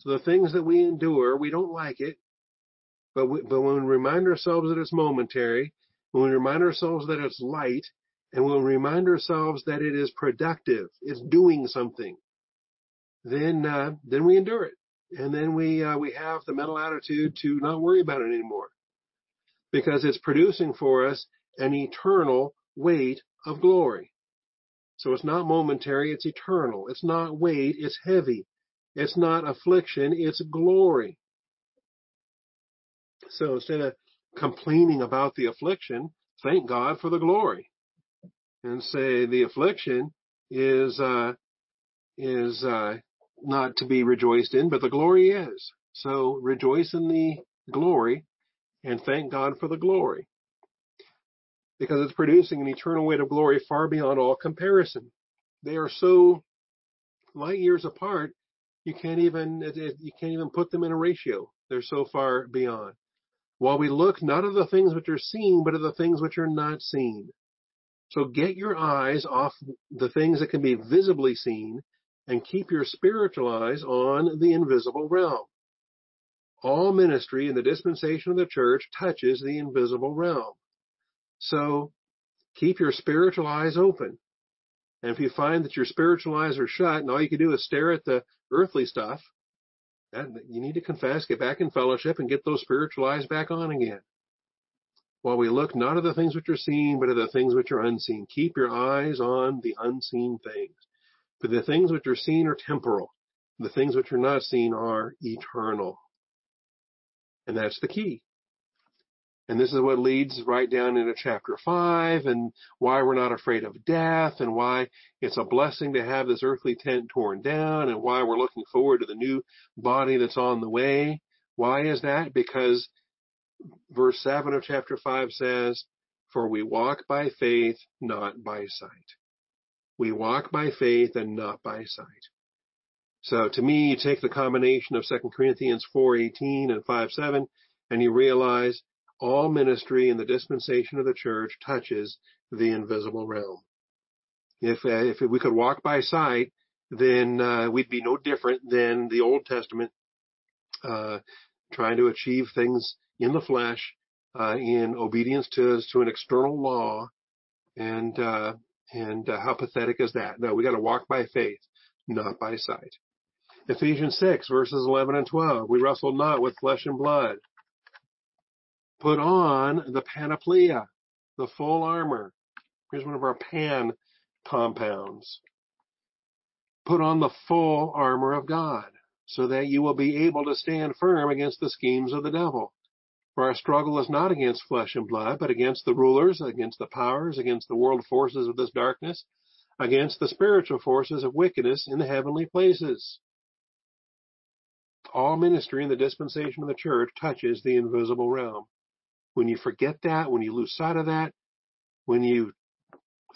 So the things that we endure, we don't like it, but we, but when we remind ourselves that it's momentary, when we remind ourselves that it's light, and when we remind ourselves that it is productive, it's doing something, then uh, then we endure it, and then we uh, we have the mental attitude to not worry about it anymore, because it's producing for us an eternal weight of glory. So it's not momentary, it's eternal. It's not weight, it's heavy. It's not affliction, it's glory. So instead of complaining about the affliction, thank God for the glory. And say the affliction is uh, is uh, not to be rejoiced in, but the glory is. So rejoice in the glory and thank God for the glory. Because it's producing an eternal weight of glory far beyond all comparison. They are so light years apart, you can't even you can't even put them in a ratio. They're so far beyond. While we look not at the things which are seen, but at the things which are not seen. So get your eyes off the things that can be visibly seen and keep your spiritual eyes on the invisible realm. All ministry in the dispensation of the church touches the invisible realm. So keep your spiritual eyes open. And if you find that your spiritual eyes are shut and all you can do is stare at the earthly stuff, that, you need to confess, get back in fellowship, and get those spiritual eyes back on again. While we look not at the things which are seen, but at the things which are unseen. Keep your eyes on the unseen things. For the things which are seen are temporal. The things which are not seen are eternal. And that's the key. And this is what leads right down into chapter five and why we're not afraid of death and why it's a blessing to have this earthly tent torn down and why we're looking forward to the new body that's on the way. Why is that? Because verse seven of chapter five says, for we walk by faith, not by sight. We walk by faith and not by sight. So to me, you take the combination of 2 Corinthians 4:18 and 5:7 and you realize all ministry in the dispensation of the church touches the invisible realm. If uh, if we could walk by sight, then uh, we'd be no different than the Old Testament, uh, trying to achieve things in the flesh, uh, in obedience to to an external law, and uh, and uh, how pathetic is that? No, we got to walk by faith, not by sight. Ephesians 6 verses 11 and 12. We wrestle not with flesh and blood, Put on the panoplia, the full armor. Here's one of our pan compounds. Put on the full armor of God so that you will be able to stand firm against the schemes of the devil. For our struggle is not against flesh and blood, but against the rulers, against the powers, against the world forces of this darkness, against the spiritual forces of wickedness in the heavenly places. All ministry in the dispensation of the church touches the invisible realm. When you forget that, when you lose sight of that, when you,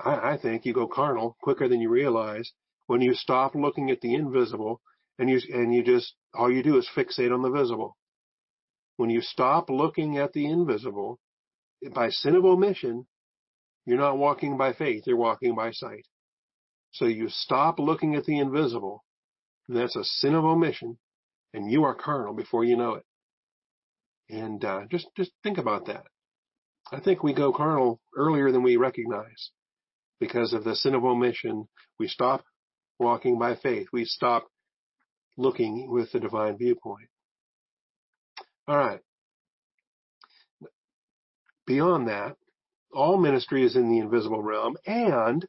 I, I think you go carnal quicker than you realize, when you stop looking at the invisible and you, and you just, all you do is fixate on the visible. When you stop looking at the invisible, by sin of omission, you're not walking by faith, you're walking by sight. So you stop looking at the invisible, that's a sin of omission, and you are carnal before you know it. And uh, just just think about that. I think we go carnal earlier than we recognize because of the sin of omission. We stop walking by faith. We stop looking with the divine viewpoint. All right. Beyond that, all ministry is in the invisible realm and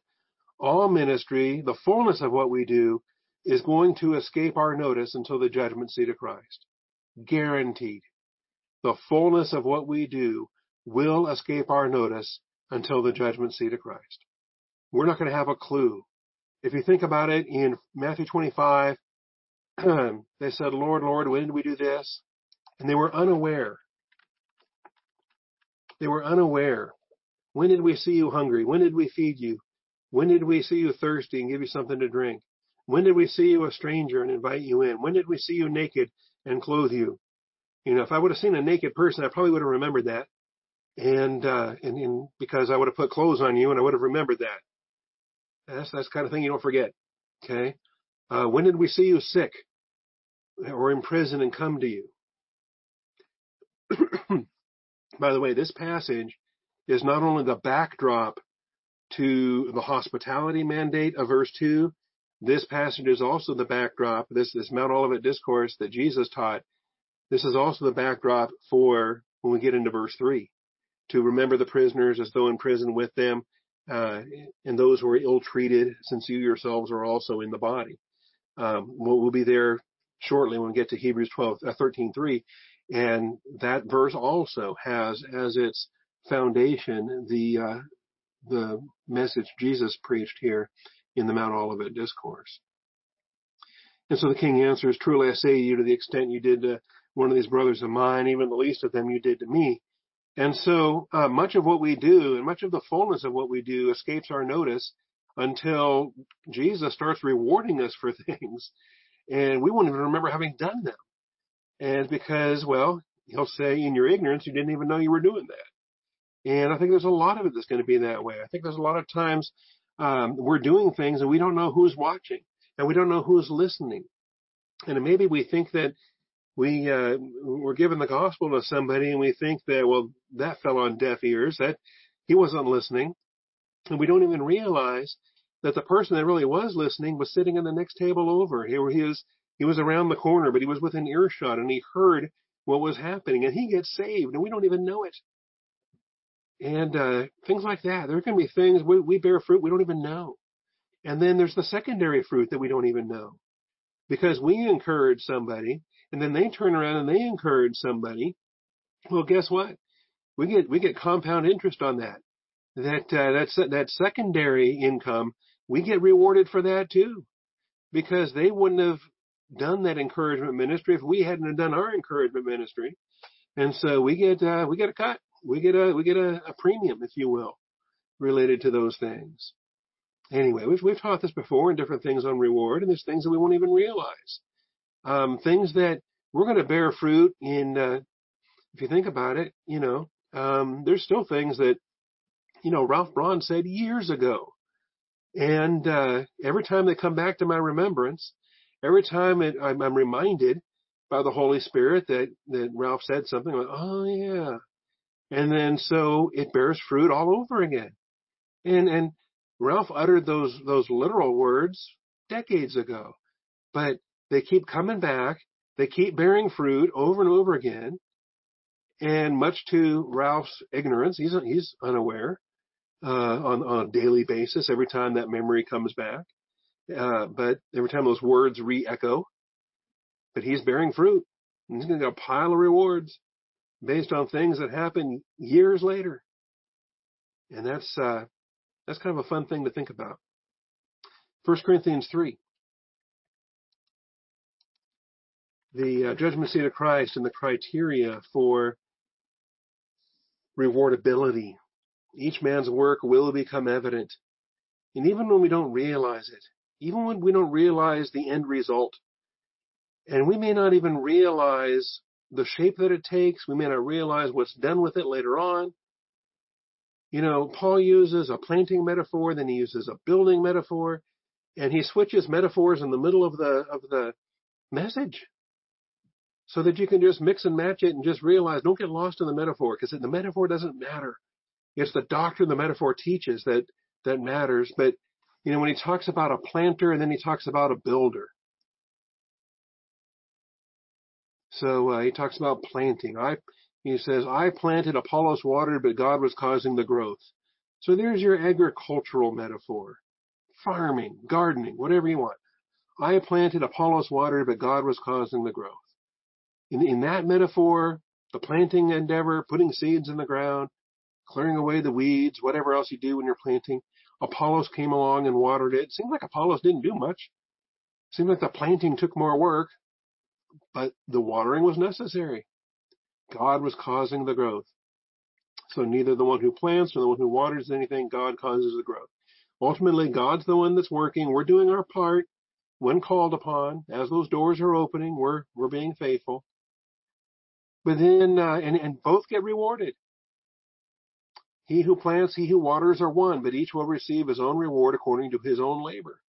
all ministry, the fullness of what we do is going to escape our notice until the judgment seat of Christ. Guaranteed the fullness of what we do will escape our notice until the judgment seat of Christ. We're not going to have a clue If you think about it in Matthew 25, they said, Lord, Lord, when did we do this? And they were unaware. They were unaware. When did we see you hungry? When did we feed you? When did we see you thirsty and give you something to drink? When did we see you a stranger and invite you in? When did we see you naked and clothe you? You know, if I would have seen a naked person, I probably would have remembered that. And, uh, and, and because I would have put clothes on you and I would have remembered that. That's, that's kind of thing you don't forget. Okay. Uh, when did we see you sick or in prison and come to you? By the way, this passage is not only the backdrop to the hospitality mandate of verse 2, this passage is also the backdrop, this, this Mount Olivet discourse that Jesus taught. This is also the backdrop for when we get into verse 3 to remember the prisoners as though in prison with them, uh, and those who are ill treated, since you yourselves are also in the body. Um, we'll, we'll, be there shortly when we get to Hebrews 12, uh, 13, 3. And that verse also has as its foundation the, uh, the message Jesus preached here in the Mount Olivet discourse. And so the king answers, truly I say to you, to the extent you did to one of these brothers of mine, even the least of them you did to me. And so uh, much of what we do and much of the fullness of what we do escapes our notice until Jesus starts rewarding us for things and we won't even remember having done them. And because, well, he'll say in your ignorance, you didn't even know you were doing that. And I think there's a lot of it that's going to be that way. I think there's a lot of times um, we're doing things and we don't know who's watching and we don't know who's listening. And maybe we think that we uh, we're giving the gospel to somebody and we think that well that fell on deaf ears that he wasn't listening. And we don't even realize that the person that really was listening was sitting in the next table over. He, he was he was around the corner but he was within earshot and he heard what was happening and he gets saved and we don't even know it and uh, things like that there can be things we, we bear fruit we don't even know and then there's the secondary fruit that we don't even know because we encourage somebody and then they turn around and they encourage somebody, well, guess what? We get we get compound interest on that. That uh, that's that secondary income. We get rewarded for that too, because they wouldn't have done that encouragement ministry if we hadn't done our encouragement ministry, and so we get uh, we get a cut. We get a we get a, a premium, if you will, related to those things. Anyway, we've we've taught this before in different things on reward, and there's things that we won't even realize um, things that we're going to bear fruit in. Uh, if you think about it, you know, um, there's still things that, you know, Ralph Braun said years ago, and uh, every time they come back to my remembrance, every time it, I'm, I'm reminded by the Holy Spirit that that Ralph said something like, "Oh yeah," and then so it bears fruit all over again. And and Ralph uttered those those literal words decades ago, but they keep coming back. They keep bearing fruit over and over again. And much to Ralph's ignorance, he's, he's unaware, uh, on, on a daily basis every time that memory comes back. Uh, but every time those words re-echo, but he's bearing fruit. And he's going to get a pile of rewards based on things that happen years later. And that's, uh, that's kind of a fun thing to think about. 1 Corinthians 3. the uh, judgment seat of Christ and the criteria for rewardability. Each man's work will become evident. And even when we don't realize it, even when we don't realize the end result, and we may not even realize the shape that it takes, we may not realize what's done with it later on. You know, Paul uses a planting metaphor, then he uses a building metaphor, and he switches metaphors in the middle of the of the message so that you can just mix and match it and just realize, don't get lost in the metaphor because the metaphor doesn't matter. It's the doctrine the metaphor teaches that, that matters. But, you know, when he talks about a planter and then he talks about a builder. So uh, he talks about planting. I, he says, I planted, Apollos watered, but God was causing the growth. So there's your agricultural metaphor. Farming, gardening, whatever you want. I planted, Apollos watered, but God was causing the growth in, in that metaphor, the planting endeavor, putting seeds in the ground, clearing away the weeds, whatever else you do when you're planting, Apollos came along and watered it. It seemed like Apollos didn't do much. It seemed like the planting took more work, but the watering was necessary. God was causing the growth. So neither the one who plants nor the one who waters anything, God causes the growth. Ultimately, God's the one that's working. We're doing our part when called upon. As those doors are opening, we're we're being faithful. But then, uh, and and both get rewarded. He who plants, he who waters are one, but each will receive his own reward according to his own labor.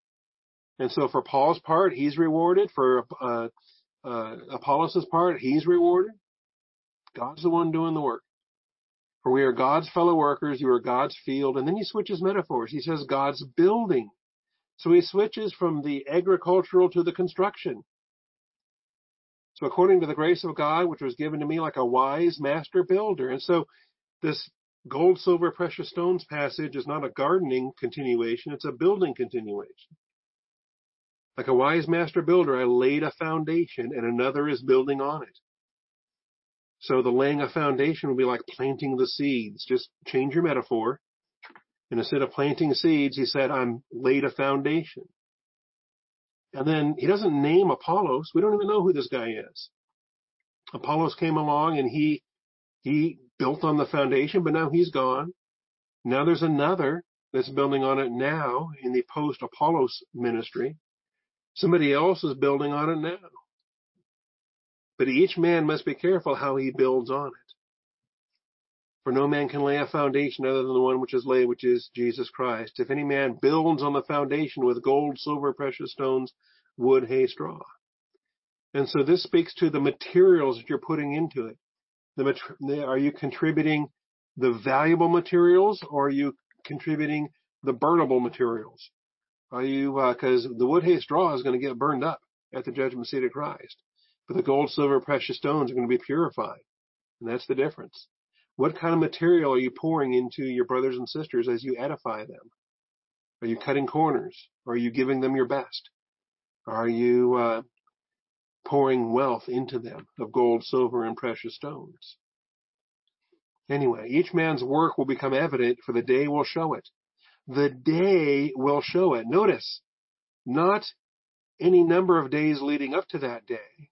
And so, for Paul's part, he's rewarded. For uh, uh, Apollos' part, he's rewarded. God's the one doing the work. For we are God's fellow workers, you are God's field. And then he switches metaphors. He says God's building. So he switches from the agricultural to the construction. So according to the grace of God, which was given to me like a wise master builder. And so this gold, silver, precious stones passage is not a gardening continuation, it's a building continuation. Like a wise master builder, I laid a foundation and another is building on it. So the laying a foundation will be like planting the seeds. Just change your metaphor. And instead of planting seeds, he said, I'm laid a foundation. And then he doesn't name Apollos. We don't even know who this guy is. Apollos came along and he, he built on the foundation, but now he's gone. Now there's another that's building on it now in the post Apollos ministry. Somebody else is building on it now. But each man must be careful how he builds on it. For no man can lay a foundation other than the one which is laid, which is Jesus Christ. If any man builds on the foundation with gold, silver, precious stones, wood, hay, straw. And so this speaks to the materials that you're putting into it. The, are you contributing the valuable materials or are you contributing the burnable materials? Are you, because uh, the wood, hay, straw is going to get burned up at the judgment seat of Christ. But the gold, silver, precious stones are going to be purified. And that's the difference. What kind of material are you pouring into your brothers and sisters as you edify them? Are you cutting corners? Are you giving them your best? Are you uh, pouring wealth into them of gold, silver, and precious stones? Anyway, each man's work will become evident, for the day will show it. The day will show it. Notice, not any number of days leading up to that day,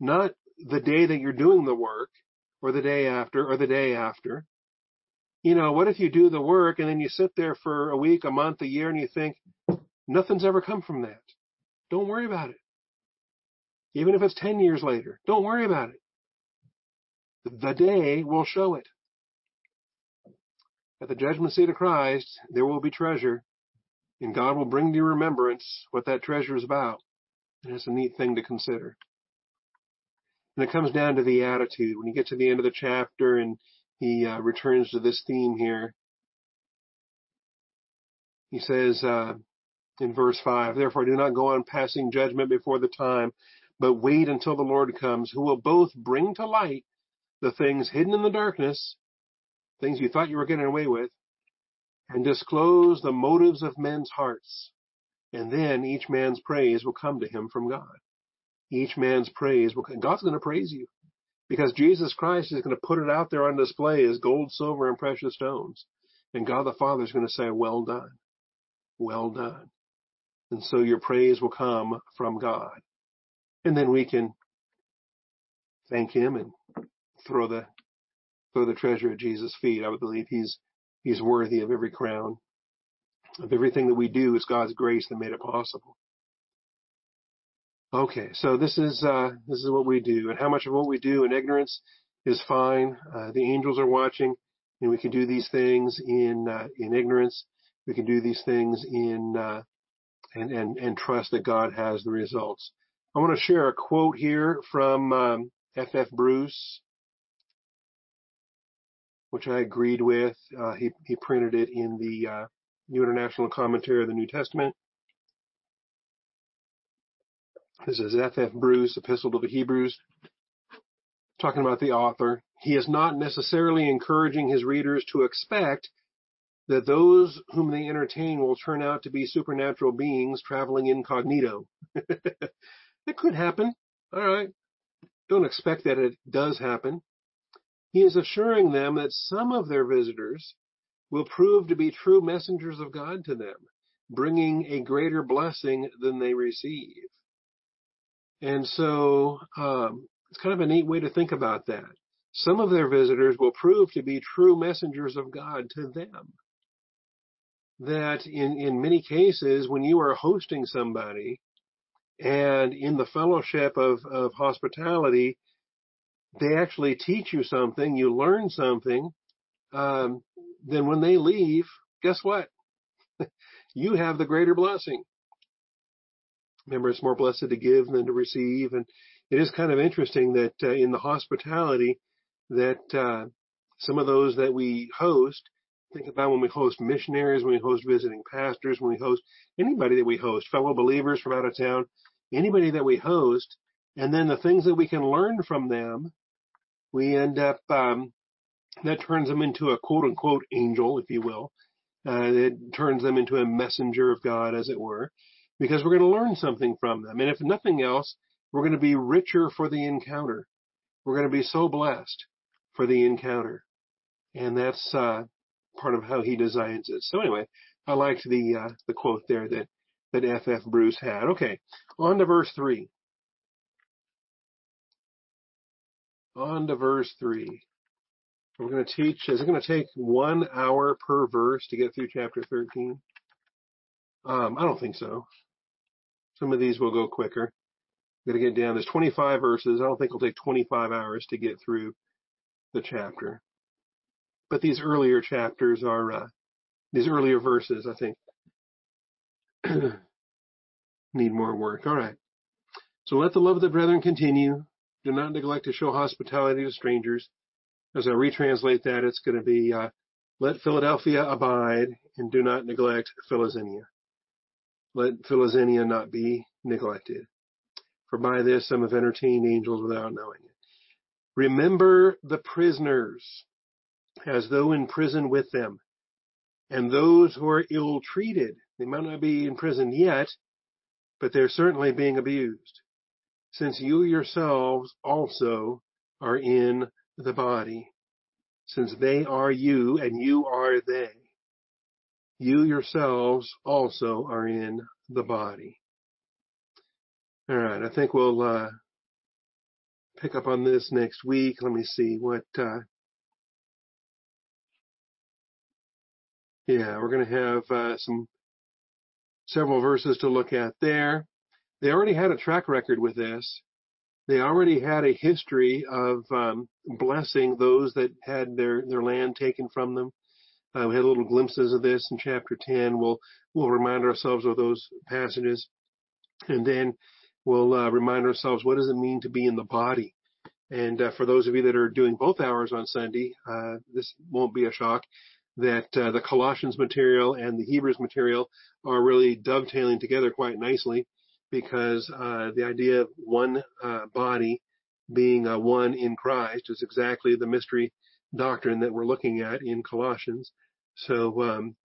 not the day that you're doing the work or the day after or the day after. You know, what if you do the work and then you sit there for a week, a month, a year and you think nothing's ever come from that? Don't worry about it. Even if it's 10 years later, don't worry about it. The day will show it. At the judgment seat of Christ, there will be treasure, and God will bring to your remembrance what that treasure is about. And it's a neat thing to consider. And it comes down to the attitude. When you get to the end of the chapter and he uh, returns to this theme here, he says uh, in verse 5, Therefore do not go on passing judgment before the time, but wait until the Lord comes, who will both bring to light the things hidden in the darkness, things you thought you were getting away with, and disclose the motives of men's hearts. And then each man's praise will come to him from God each man's praise. God's going to praise you because Jesus Christ is going to put it out there on display as gold, silver, and precious stones. And God the Father is going to say, well done, well done. And so your praise will come from God. And then we can thank him and throw the, throw the treasure at Jesus' feet. I would believe he's, he's worthy of every crown. Of everything that we do is God's grace that made it possible. Okay, so this is uh, this is what we do, and how much of what we do in ignorance is fine. Uh, the angels are watching, and we can do these things in uh, in ignorance. We can do these things in uh, and and and trust that God has the results. I want to share a quote here from um, F. F. Bruce, which I agreed with. Uh, he he printed it in the uh, New International Commentary of the New Testament. This is F. F. Bruce, Epistle to the Hebrews, talking about the author. He is not necessarily encouraging his readers to expect that those whom they entertain will turn out to be supernatural beings traveling incognito. it could happen. All right. Don't expect that it does happen. He is assuring them that some of their visitors will prove to be true messengers of God to them, bringing a greater blessing than they receive. And so um, it's kind of a neat way to think about that. Some of their visitors will prove to be true messengers of God to them. That in, in many cases, when you are hosting somebody and in the fellowship of, of hospitality, they actually teach you something, you learn something, um, then when they leave, guess what? you have the greater blessing. Remember, it's more blessed to give than to receive. And it is kind of interesting that uh, in the hospitality that uh, some of those that we host, think about when we host missionaries, when we host visiting pastors, when we host anybody that we host, fellow believers from out of town, anybody that we host, and then the things that we can learn from them, we end up um, that turns them into a quote unquote angel, if you will. Uh, it turns them into a messenger of God, as it were, because we're going to learn something from them. And if nothing else, we're going to be richer for the encounter. We're going to be so blessed for the encounter. And that's uh, part of how he designs it. So anyway, I liked the uh, the quote there that that F. F. Bruce had. Okay, on to verse three. On to verse three. We're going to teach. Is it going to take one hour per verse to get through chapter thirteen? Um, I don't think so. Some of these will go quicker. Got to get down. There's 25 verses. I don't think it'll take 25 hours to get through the chapter. But these earlier chapters are, uh, these earlier verses, I think, need more work. All right. So let the love of the brethren continue. Do not neglect to show hospitality to strangers. As I retranslate that, it's going to be, uh, let Philadelphia abide and do not neglect Philoxenia. Let Philoxenia not be neglected. For by this some have entertained angels without knowing it. Remember the prisoners as though in prison with them, and those who are ill treated. They might not be in prison yet, but they're certainly being abused, since you yourselves also are in the body, since they are you and you are they. You yourselves also are in the body. All right, I think we'll uh, pick up on this next week. Let me see what. Uh, yeah, we're going to have uh, some several verses to look at there. They already had a track record with this. They already had a history of um, blessing those that had their their land taken from them. Uh, we had little glimpses of this in chapter 10. We'll we'll remind ourselves of those passages, and then we'll uh, remind ourselves what does it mean to be in the body. And uh, for those of you that are doing both hours on Sunday, uh, this won't be a shock that uh, the Colossians material and the Hebrews material are really dovetailing together quite nicely because uh, the idea of one uh, body being one in Christ is exactly the mystery doctrine that we're looking at in Colossians. So um,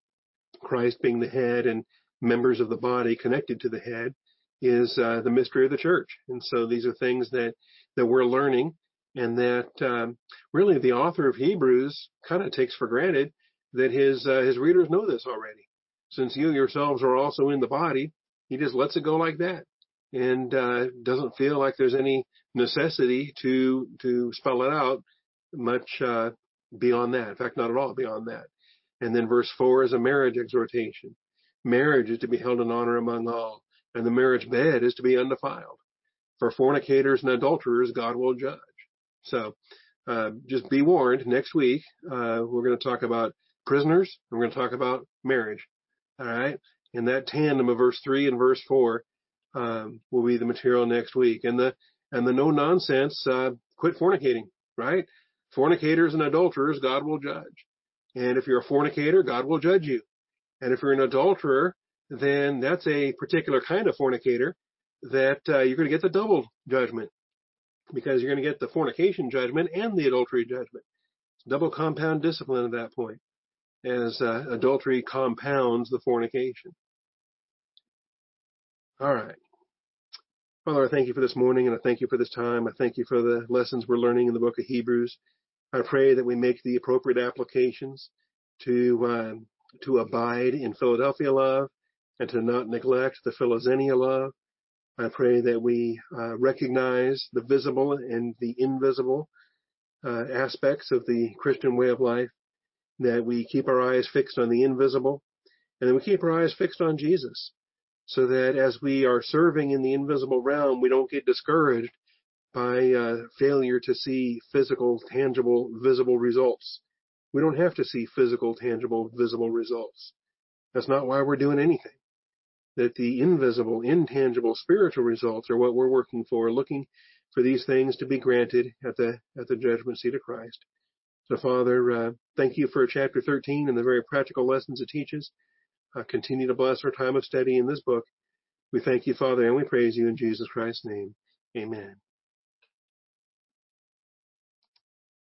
Christ being the head and members of the body connected to the head is uh, the mystery of the church. And so these are things that, that we're learning and that um, really the author of Hebrews kind of takes for granted that his uh, his readers know this already. Since you yourselves are also in the body, he just lets it go like that and uh, doesn't feel like there's any necessity to to spell it out much uh, beyond that. In fact, not at all beyond that. And then verse four is a marriage exhortation. Marriage is to be held in honor among all and the marriage bed is to be undefiled. For fornicators and adulterers, God will judge. So, uh, just be warned. Next week, uh, we're going to talk about prisoners. And we're going to talk about marriage. All right, and that tandem of verse three and verse four um, will be the material next week. And the and the no nonsense. Uh, quit fornicating. Right? Fornicators and adulterers, God will judge. And if you're a fornicator, God will judge you. And if you're an adulterer, then that's a particular kind of fornicator that uh, you're going to get the double judgment because you're going to get the fornication judgment and the adultery judgment. It's double compound discipline at that point as uh, adultery compounds the fornication. All right. Father, I thank you for this morning and I thank you for this time. I thank you for the lessons we're learning in the book of Hebrews. I pray that we make the appropriate applications to uh, to abide in Philadelphia love and to not neglect the Philoxenia love. I pray that we uh, recognize the visible and the invisible uh, aspects of the Christian way of life, that we keep our eyes fixed on the invisible, and that we keep our eyes fixed on Jesus, so that as we are serving in the invisible realm, we don't get discouraged by uh, failure to see physical, tangible, visible results. We don't have to see physical, tangible, visible results. That's not why we're doing anything. That the invisible, intangible, spiritual results are what we're working for, looking for these things to be granted at the at the judgment seat of Christ. So, Father, uh, thank you for chapter 13 and the very practical lessons it teaches. Uh, continue to bless our time of study in this book. We thank you, Father, and we praise you in Jesus Christ's name. Amen.